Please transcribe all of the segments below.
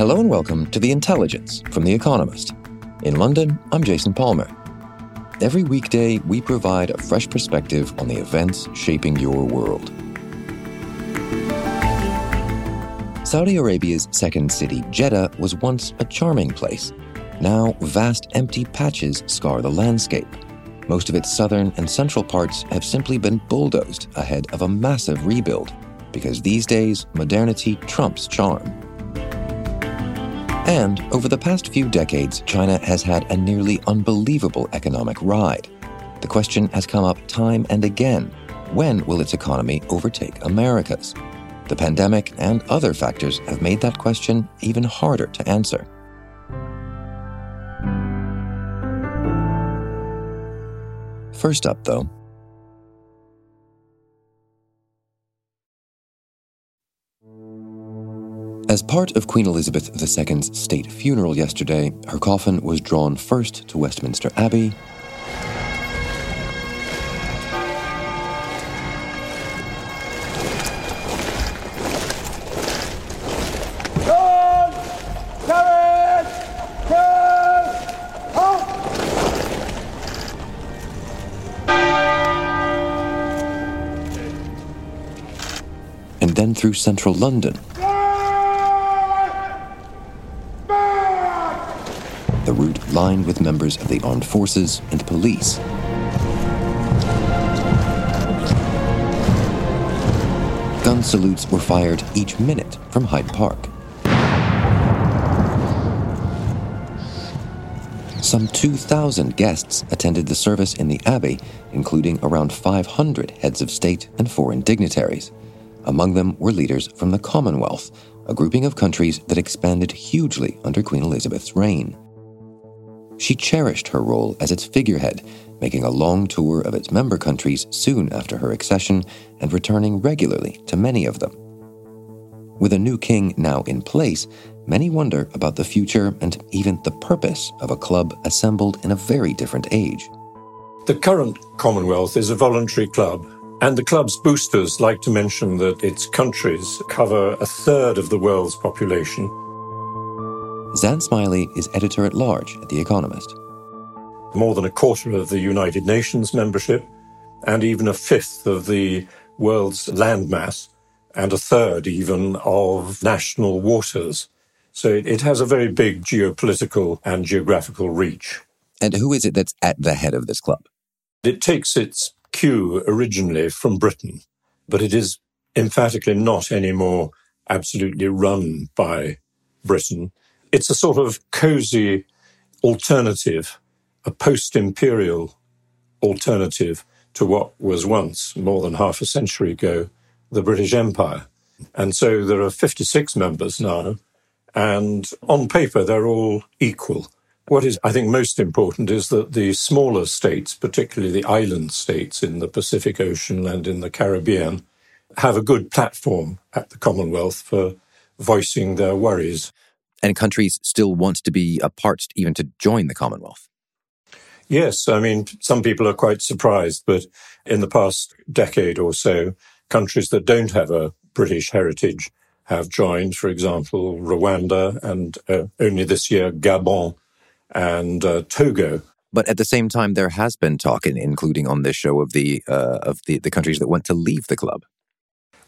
Hello and welcome to The Intelligence from The Economist. In London, I'm Jason Palmer. Every weekday, we provide a fresh perspective on the events shaping your world. Saudi Arabia's second city, Jeddah, was once a charming place. Now, vast empty patches scar the landscape. Most of its southern and central parts have simply been bulldozed ahead of a massive rebuild, because these days, modernity trumps charm. And over the past few decades, China has had a nearly unbelievable economic ride. The question has come up time and again when will its economy overtake America's? The pandemic and other factors have made that question even harder to answer. First up, though, As part of Queen Elizabeth II's state funeral yesterday, her coffin was drawn first to Westminster Abbey. And then through central London, the route lined with members of the armed forces and police. Gun salutes were fired each minute from Hyde Park. Some 2,000 guests attended the service in the Abbey, including around 500 heads of state and foreign dignitaries. Among them were leaders from the Commonwealth, a grouping of countries that expanded hugely under Queen Elizabeth's reign. She cherished her role as its figurehead, making a long tour of its member countries soon after her accession and returning regularly to many of them. With a new king now in place, many wonder about the future and even the purpose of a club assembled in a very different age. The current Commonwealth is a voluntary club, and the club's boosters like to mention that its countries cover a third of the world's population Xan Smiley is editor at large at The Economist. More than a quarter of the United Nations membership, and even a fifth of the world's landmass, and a third even of national waters. So it has a very big geopolitical and geographical reach. And who is it that's at the head of this club? It takes its cue originally from Britain, but it is emphatically not anymore absolutely run by Britain. It's a sort of cozy alternative, a post imperial alternative to what was once, more than half a century ago, the British Empire. And so there are 56 members now, and on paper, they're all equal. What is, I think, most important is that the smaller states, particularly the island states in the Pacific Ocean and in the Caribbean, have a good platform at the Commonwealth for voicing their worries and countries still want to be a part even to join the Commonwealth. Yes, I mean, some people are quite surprised, but in the past decade or so, countries that don't have a British heritage have joined, for example, Rwanda and uh, only this year, Gabon and uh, Togo. But at the same time, there has been talk, in, including on this show, of the uh, of the, the countries that want to leave the club.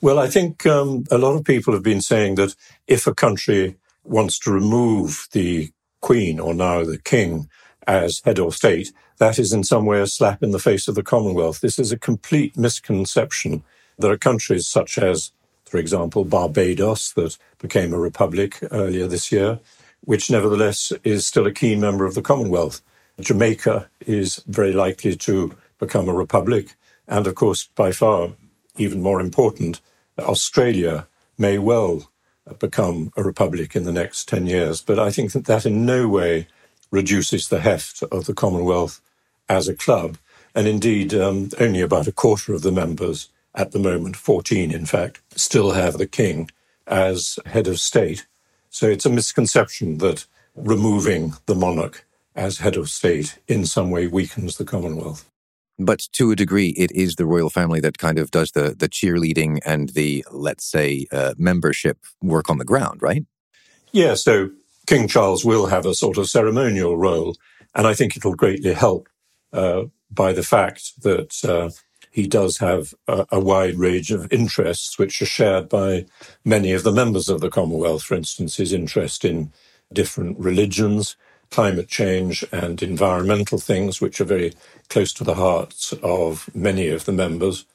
Well, I think um, a lot of people have been saying that if a country wants to remove the Queen or now the King as head of state, that is in some way a slap in the face of the Commonwealth. This is a complete misconception. There are countries such as, for example, Barbados, that became a republic earlier this year, which nevertheless is still a key member of the Commonwealth. Jamaica is very likely to become a republic. And of course, by far, even more important, Australia may well become a republic in the next 10 years. But I think that that in no way reduces the heft of the Commonwealth as a club. And indeed, um, only about a quarter of the members at the moment, 14 in fact, still have the king as head of state. So it's a misconception that removing the monarch as head of state in some way weakens the Commonwealth. But to a degree, it is the royal family that kind of does the the cheerleading and the let's say uh, membership work on the ground, right? Yeah. So King Charles will have a sort of ceremonial role, and I think it'll greatly help uh, by the fact that uh, he does have a, a, wide range of interests which are shared by many of the members of the Commonwealth. For instance, his interest in different religions, climate change, and environmental things, which are very close to the hearts of many of the members.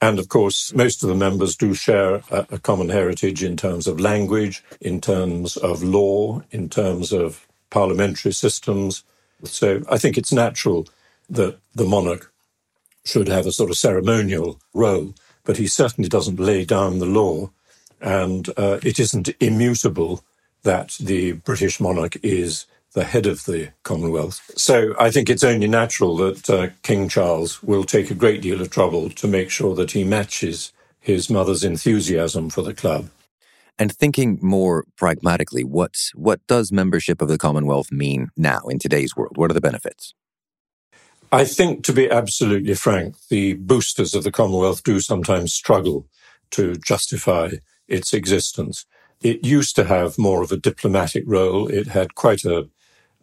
And of course, most of the members do share a, a common heritage in terms of language, in terms of law, in terms of parliamentary systems. So I think it's natural that the monarch should have a sort of ceremonial role, but he certainly doesn't lay down the law. And uh, it isn't immutable that the British monarch is the head of the Commonwealth. So I think it's only natural that uh, King Charles will take a great deal of trouble to make sure that he matches his mother's enthusiasm for the club. And thinking more pragmatically, what what does membership of the Commonwealth mean now in today's world? What are the benefits? I think, to be absolutely frank, the boosters of the Commonwealth do sometimes struggle to justify its existence. It used to have more of a diplomatic role. It had quite a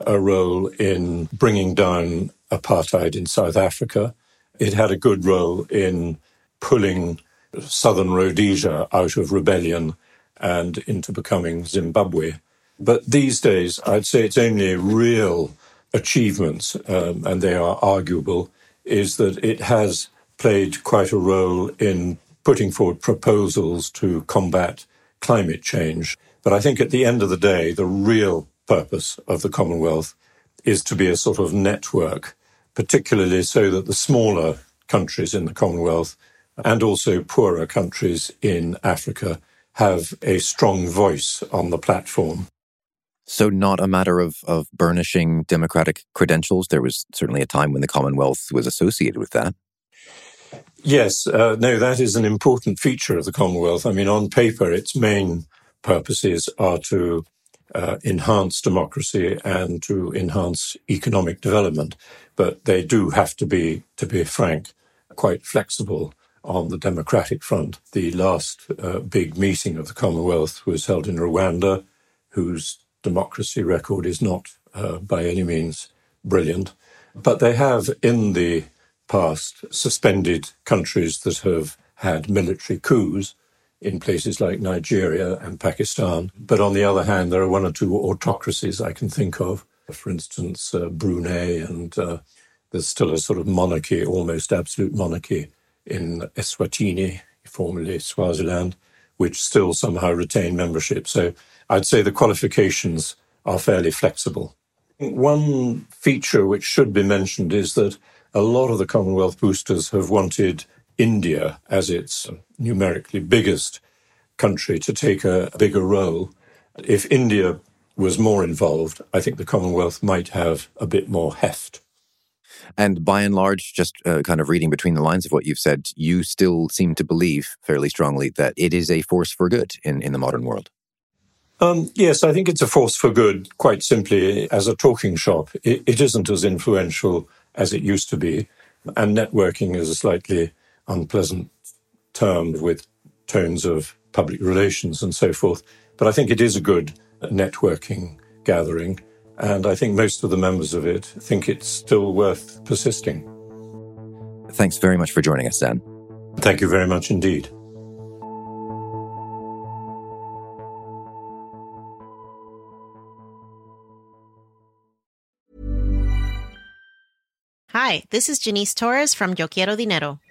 a role in bringing down apartheid in South Africa. It had a good role in pulling southern Rhodesia out of rebellion and into becoming Zimbabwe. But these days, I'd say its only real achievements, um, and they are arguable, is that it has played quite a role in putting forward proposals to combat climate change. But I think at the end of the day, the real purpose of the Commonwealth is to be a sort of network, particularly so that the smaller countries in the Commonwealth and also poorer countries in Africa have a strong voice on the platform. So, not a matter of, of burnishing democratic credentials. There was certainly a time when the Commonwealth was associated with that. Yes, uh, no, that is an important feature of the Commonwealth. I mean, on paper, its main purposes are to uh, enhance democracy and to enhance economic development. But they do have to be, to be frank, quite flexible on the democratic front. The last uh, big meeting of the Commonwealth was held in Rwanda, whose democracy record is not uh, by any means brilliant. But they have, in the past, suspended countries that have had military coups in places like Nigeria and Pakistan. But on the other hand, there are one or two autocracies I can think of. For instance, uh, Brunei, and uh, there's still a sort of monarchy, almost absolute monarchy in Eswatini, formerly Swaziland, which still somehow retain membership. So I'd say the qualifications are fairly flexible. One feature which should be mentioned is that a lot of the Commonwealth boosters have wanted India as its numerically biggest country to take a bigger role. If India was more involved, I think the Commonwealth might have a bit more heft. And by and large, just uh, kind of reading between the lines of what you've said, you still seem to believe fairly strongly that it is a force for good in, in the modern world. Um, yes, I think it's a force for good, quite simply. As a talking shop, it, it isn't as influential as it used to be. And networking is a slightly unpleasant term with tones of public relations and so forth. But I think it is a good networking gathering. And I think most of the members of it think it's still worth persisting. Thanks very much for joining us, Dan. Thank you very much indeed. Hi, this is Janice Torres from Yo Quiero Dinero.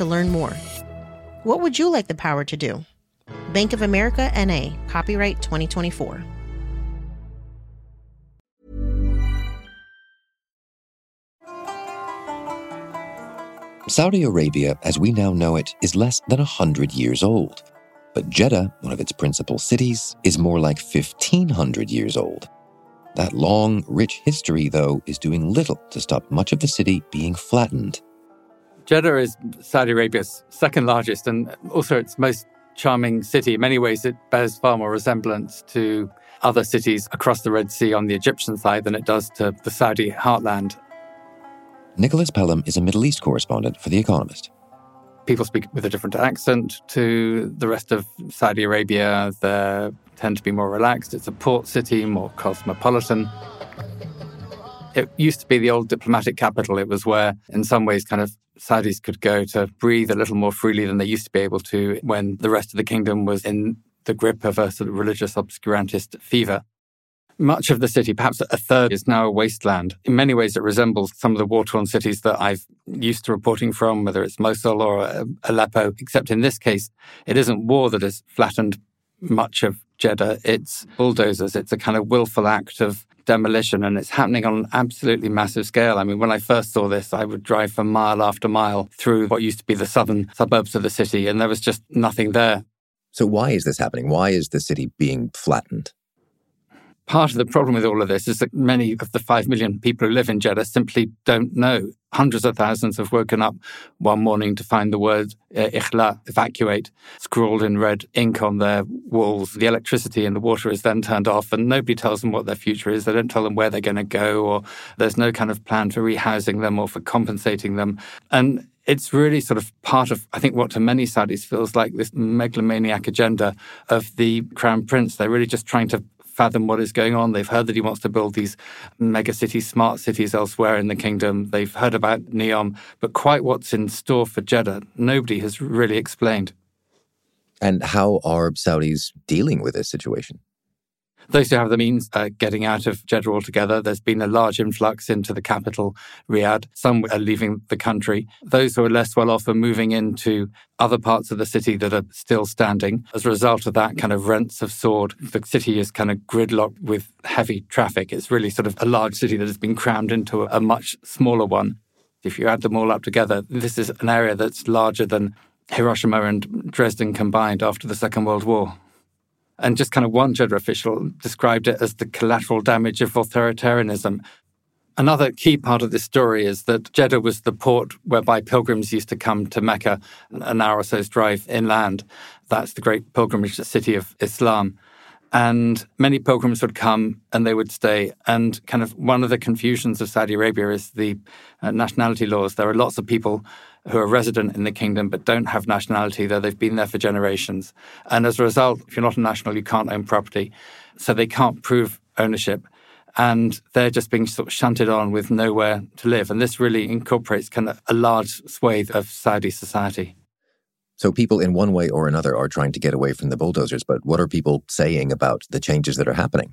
to learn more. What would you like the power to do? Bank of America NA, copyright 2024. Saudi Arabia, as we now know it, is less than 100 years old. But Jeddah, one of its principal cities, is more like 1,500 years old. That long, rich history, though, is doing little to stop much of the city being flattened. Jeddah is Saudi Arabia's second largest and also its most charming city. In many ways, it bears far more resemblance to other cities across the Red Sea on the Egyptian side than it does to the Saudi heartland. Nicholas Pelham is a Middle East correspondent for The Economist. People speak with a different accent to the rest of Saudi Arabia. They tend to be more relaxed. It's a port city, more cosmopolitan. It used to be the old diplomatic capital. It was where, in some ways, kind of Saudis could go to breathe a little more freely than they used to be able to when the rest of the kingdom was in the grip of a sort of religious obscurantist fever. Much of the city, perhaps a third, is now a wasteland. In many ways, it resembles some of the war torn cities that I've used to reporting from, whether it's Mosul or uh, Aleppo, except in this case, it isn't war that has flattened much of Jeddah. It's bulldozers. It's a kind of willful act of demolition and it's happening on an absolutely massive scale. I mean, when I first saw this, I would drive for mile after mile through what used to be the southern suburbs of the city and there was just nothing there. So, why is this happening? Why is the city being flattened? Part of the problem with all of this is that many of the 5 million people who live in Jeddah simply don't know. Hundreds of thousands have woken up one morning to find the word uh, ikhla, evacuate, scrawled in red ink on their walls. The electricity and the water is then turned off, and nobody tells them what their future is. They don't tell them where they're going to go, or there's no kind of plan for rehousing them or for compensating them. And it's really sort of part of, I think, what to many Saudis feels like this megalomaniac agenda of the crown prince. They're really just trying to fathom what is going on. They've heard that he wants to build these mega cities, smart cities elsewhere in the kingdom. They've heard about NEOM, but quite what's in store for Jeddah, nobody has really explained. And how are Saudis dealing with this situation? Those who have the means are getting out of Jeddah altogether. There's been a large influx into the capital, Riyadh. Some are leaving the country. Those who are less well off are moving into other parts of the city that are still standing. As a result of that, kind of rents have soared. The city is kind of gridlocked with heavy traffic. It's really sort of a large city that has been crammed into a much smaller one. If you add them all up together, this is an area that's larger than Hiroshima and Dresden combined after the Second World War. And just kind of one Jeddah official described it as the collateral damage of authoritarianism. Another key part of this story is that Jeddah was the port whereby pilgrims used to come to Mecca, an hour or so's drive inland. That's the great pilgrimage city of Islam. And many pilgrims would come and they would stay. And kind of one of the confusions of Saudi Arabia is the uh, nationality laws. There are lots of people who are resident in the kingdom but don't have nationality, though they've been there for generations. And as a result, if you're not a national, you can't own property. So they can't prove ownership. And they're just being sort of shunted on with nowhere to live. And this really incorporates kind of a large swathe of Saudi society. So people in one way or another are trying to get away from the bulldozers, but what are people saying about the changes that are happening?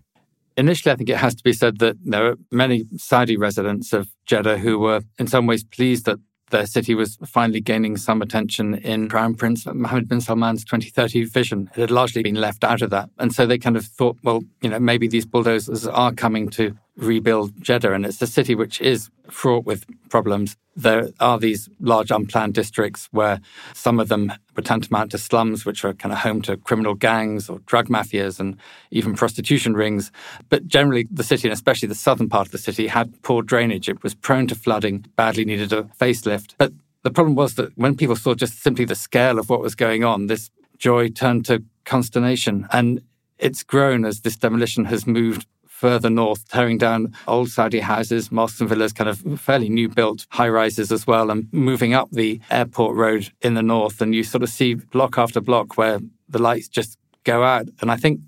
Initially, I think it has to be said that there are many Saudi residents of Jeddah who were in some ways pleased that their city was finally gaining some attention in Crown Prince Mohammed bin Salman's 2030 vision. It had largely been left out of that. And so they kind of thought, well, you know, maybe these bulldozers are coming to rebuild Jeddah. And it's a city which is fraught with problems. There are these large unplanned districts where some of them were tantamount to slums, which are kind of home to criminal gangs or drug mafias and even prostitution rings. But generally, the city, and especially the southern part of the city, had poor drainage. It was prone to flooding, badly needed a facelift. But the problem was that when people saw just simply the scale of what was going on, this joy turned to consternation. And it's grown as this demolition has moved further north, tearing down old Saudi houses, mosques and villas, kind of fairly new built high rises as well, and moving up the airport road in the north. And you sort of see block after block where the lights just go out. And I think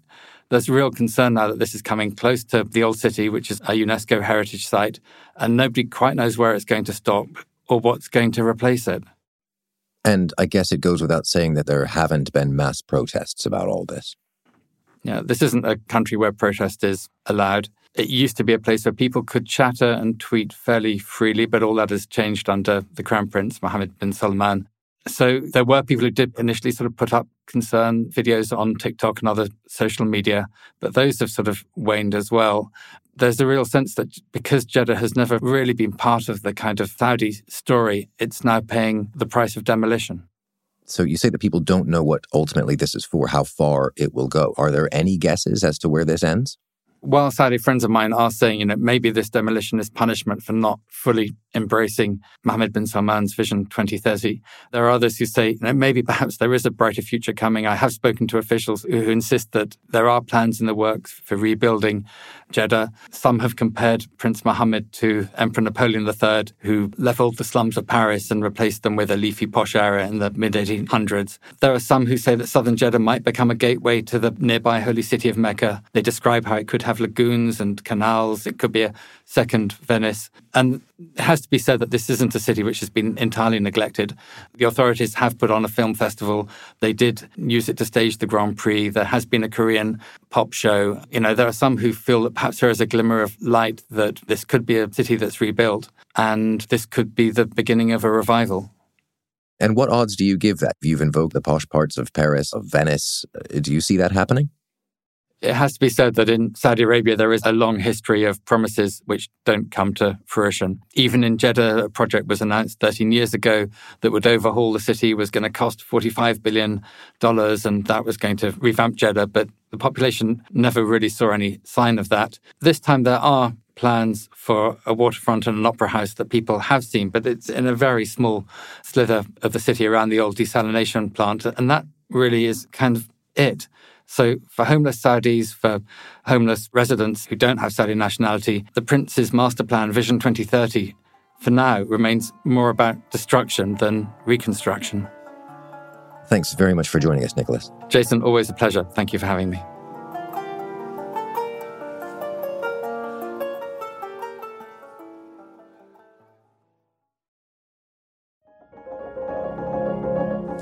there's real concern now that this is coming close to the old city, which is a UNESCO heritage site, and nobody quite knows where it's going to stop or what's going to replace it. And I guess it goes without saying that there haven't been mass protests about all this. Yeah, this isn't a country where protest is allowed. It used to be a place where people could chatter and tweet fairly freely, but all that has changed under the Crown Prince, Mohammed bin Salman. So there were people who did initially sort of put up concern videos on TikTok and other social media, but those have sort of waned as well. There's a real sense that because Jeddah has never really been part of the kind of Saudi story, it's now paying the price of demolition. So you say that people don't know what ultimately this is for, how far it will go. Are there any guesses as to where this ends? While Saudi friends of mine are saying, you know, maybe this demolition is punishment for not fully embracing Mohammed bin Salman's Vision 2030, there are others who say, you know, maybe perhaps there is a brighter future coming. I have spoken to officials who insist that there are plans in the works for rebuilding Jeddah. Some have compared Prince Mohammed to Emperor Napoleon III, who leveled the slums of Paris and replaced them with a leafy posh area in the mid 1800s. There are some who say that southern Jeddah might become a gateway to the nearby holy city of Mecca. They describe how it could have lagoons and canals. It could be a second Venice. And it has to be said that this isn't a city which has been entirely neglected. The authorities have put on a film festival. They did use it to stage the Grand Prix. There has been a Korean pop show. You know, there are some who feel that perhaps there is a glimmer of light that this could be a city that's rebuilt and this could be the beginning of a revival. And what odds do you give that? You've invoked the posh parts of Paris, of Venice. Do you see that happening? It has to be said that in Saudi Arabia, there is a long history of promises which don't come to fruition. Even in Jeddah, a project was announced 13 years ago that would overhaul the city, was going to cost $45 billion, and that was going to revamp Jeddah. But the population never really saw any sign of that. This time, there are plans for a waterfront and an opera house that people have seen, but it's in a very small slither of the city around the old desalination plant. And that really is kind of it. So, for homeless Saudis, for homeless residents who don't have Saudi nationality, the Prince's master plan, Vision 2030, for now remains more about destruction than reconstruction. Thanks very much for joining us, Nicholas. Jason, always a pleasure. Thank you for having me.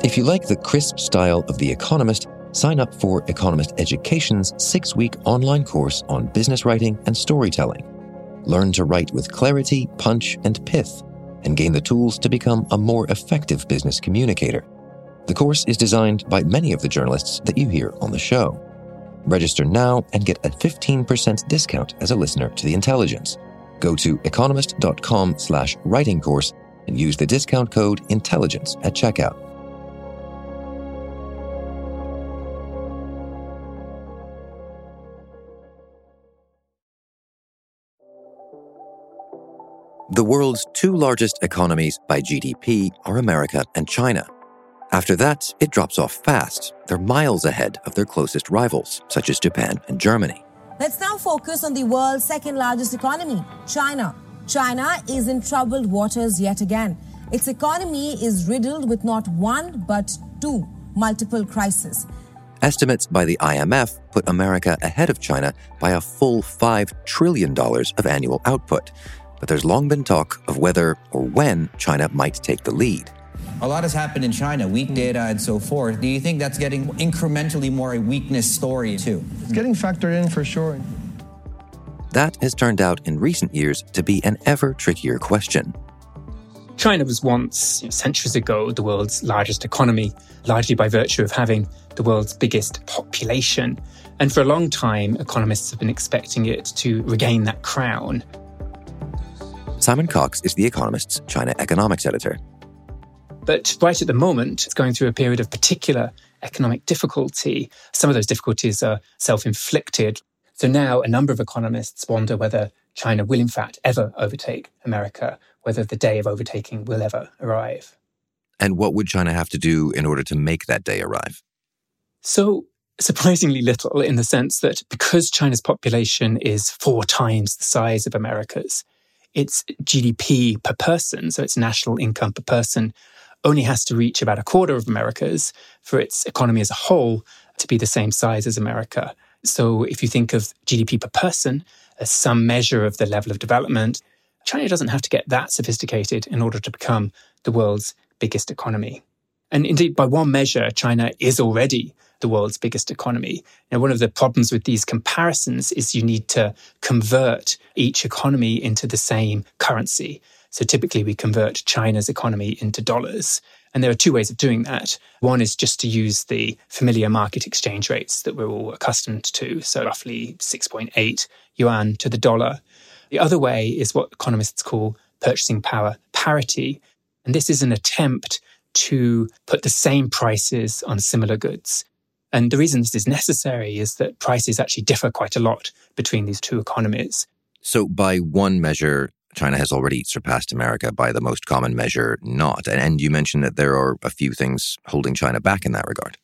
If you like the crisp style of The Economist, sign up for Economist Education's six week online course on business writing and storytelling. Learn to write with clarity, punch, and pith, and gain the tools to become a more effective business communicator. The course is designed by many of the journalists that you hear on the show. Register now and get a 15% discount as a listener to The Intelligence. Go to economist.com slash writing course and use the discount code INTELLIGENCE at checkout. The world's two largest economies by GDP are America and China. After that, it drops off fast. They're miles ahead of their closest rivals, such as Japan and Germany. Let's now focus on the world's second largest economy, China. China is in troubled waters yet again. Its economy is riddled with not one, but two multiple crises. Estimates by the IMF put America ahead of China by a full $5 trillion of annual output but there's long been talk of whether or when China might take the lead. A lot has happened in China, weak data and so forth. Do you think that's getting incrementally more a weakness story too? It's getting factored in for sure. That has turned out in recent years to be an ever trickier question. China was once, you know, centuries ago, the world's largest economy, largely by virtue of having the world's biggest population. And for a long time, economists have been expecting it to regain that crown. Simon Cox is The Economist's China economics editor. But right at the moment, it's going through a period of particular economic difficulty. Some of those difficulties are self inflicted. So now a number of economists wonder whether China will, in fact, ever overtake America, whether the day of overtaking will ever arrive. And what would China have to do in order to make that day arrive? So, surprisingly little in the sense that because China's population is four times the size of America's, its GDP per person, so its national income per person, only has to reach about a quarter of America's for its economy as a whole to be the same size as America. So if you think of GDP per person as some measure of the level of development, China doesn't have to get that sophisticated in order to become the world's biggest economy. And indeed, by one measure, China is already the world's biggest economy. Now, one of the problems with these comparisons is you need to convert each economy into the same currency. So typically we convert China's economy into dollars. And there are two ways of doing that. One is just to use the familiar market exchange rates that we're all accustomed to. So roughly 6.8 yuan to the dollar. The other way is what economists call purchasing power parity. And this is an attempt to put the same prices on similar goods. And the reason this is necessary is that prices actually differ quite a lot between these two economies. So, by one measure, China has already surpassed America by the most common measure, not. And you mentioned that there are a few things holding China back in that regard.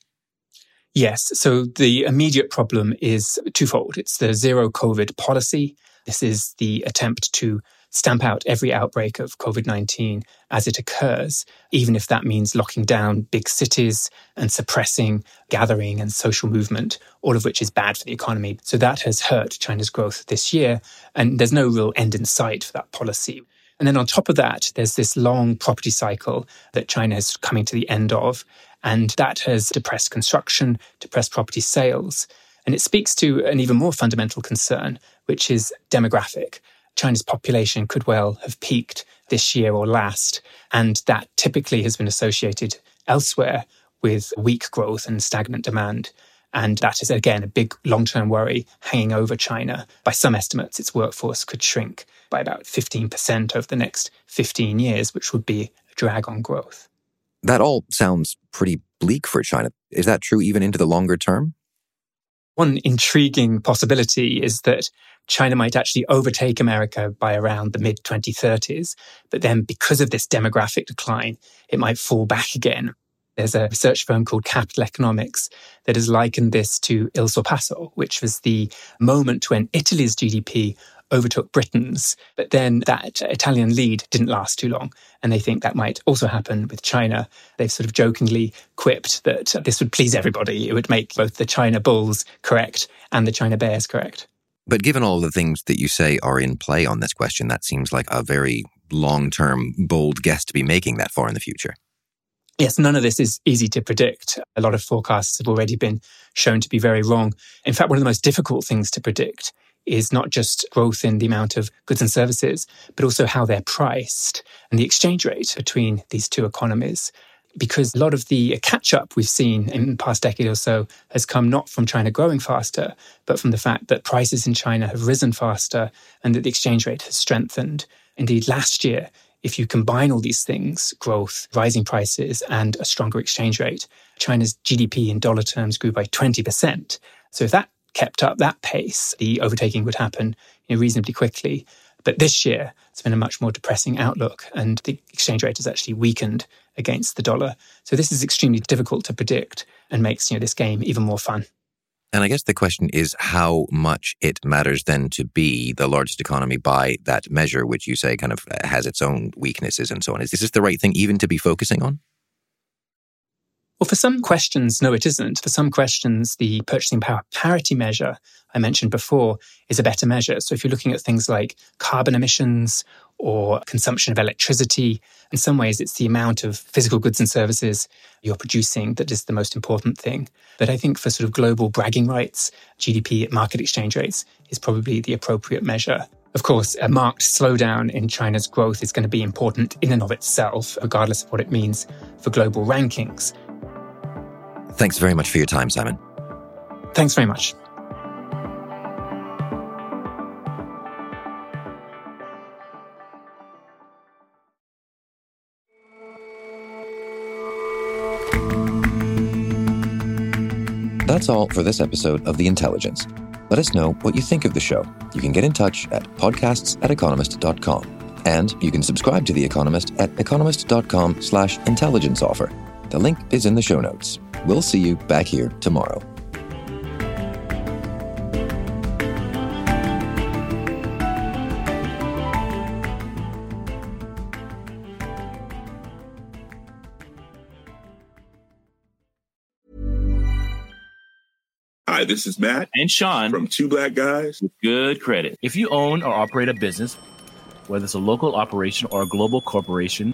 Yes. So the immediate problem is twofold. It's the zero COVID policy. This is the attempt to stamp out every outbreak of COVID 19 as it occurs, even if that means locking down big cities and suppressing gathering and social movement, all of which is bad for the economy. So that has hurt China's growth this year. And there's no real end in sight for that policy. And then on top of that, there's this long property cycle that China is coming to the end of. And that has depressed construction, depressed property sales. And it speaks to an even more fundamental concern, which is demographic. China's population could well have peaked this year or last. And that typically has been associated elsewhere with weak growth and stagnant demand. And that is, again, a big long term worry hanging over China. By some estimates, its workforce could shrink by about 15% over the next 15 years, which would be a drag on growth. That all sounds pretty bleak for China. Is that true even into the longer term? One intriguing possibility is that China might actually overtake America by around the mid 2030s. But then, because of this demographic decline, it might fall back again. There's a research firm called Capital Economics that has likened this to Il Sorpasso, which was the moment when Italy's GDP overtook Britain's. But then that Italian lead didn't last too long. And they think that might also happen with China. They've sort of jokingly quipped that this would please everybody. It would make both the China bulls correct and the China bears correct. But given all the things that you say are in play on this question, that seems like a very long term, bold guess to be making that far in the future. Yes, none of this is easy to predict. A lot of forecasts have already been shown to be very wrong. In fact, one of the most difficult things to predict is not just growth in the amount of goods and services, but also how they're priced and the exchange rate between these two economies because a lot of the catch up we've seen in the past decade or so has come not from China growing faster, but from the fact that prices in China have risen faster and that the exchange rate has strengthened. Indeed, last year, if you combine all these things growth, rising prices, and a stronger exchange rate China's GDP in dollar terms grew by 20%. So if that kept up that pace, the overtaking would happen you know, reasonably quickly. But this year, it's been a much more depressing outlook, and the exchange rate has actually weakened against the dollar. So this is extremely difficult to predict and makes you know, this game even more fun. And I guess the question is how much it matters then to be the largest economy by that measure, which you say kind of has its own weaknesses and so on. Is this the right thing even to be focusing on? Well, for some questions, no, it isn't. For some questions, the purchasing power parity measure I mentioned before is a better measure. So if you're looking at things like carbon emissions or consumption of electricity, in some ways it's the amount of physical goods and services you're producing that is the most important thing. But I think for sort of global bragging rights, GDP at market exchange rates is probably the appropriate measure. Of course, a marked slowdown in China's growth is going to be important in and of itself, regardless of what it means for global rankings. Thanks very much for your time, Simon. Thanks very much. That's all for this episode of The Intelligence. Let us know what you think of the show. You can get in touch at podcasts at economist.com. And you can subscribe to The Economist at economist.com slash intelligence offer. The link is in the show notes. We'll see you back here tomorrow. Hi, this is Matt and Sean from Two Black Guys with Good Credit. If you own or operate a business, whether it's a local operation or a global corporation,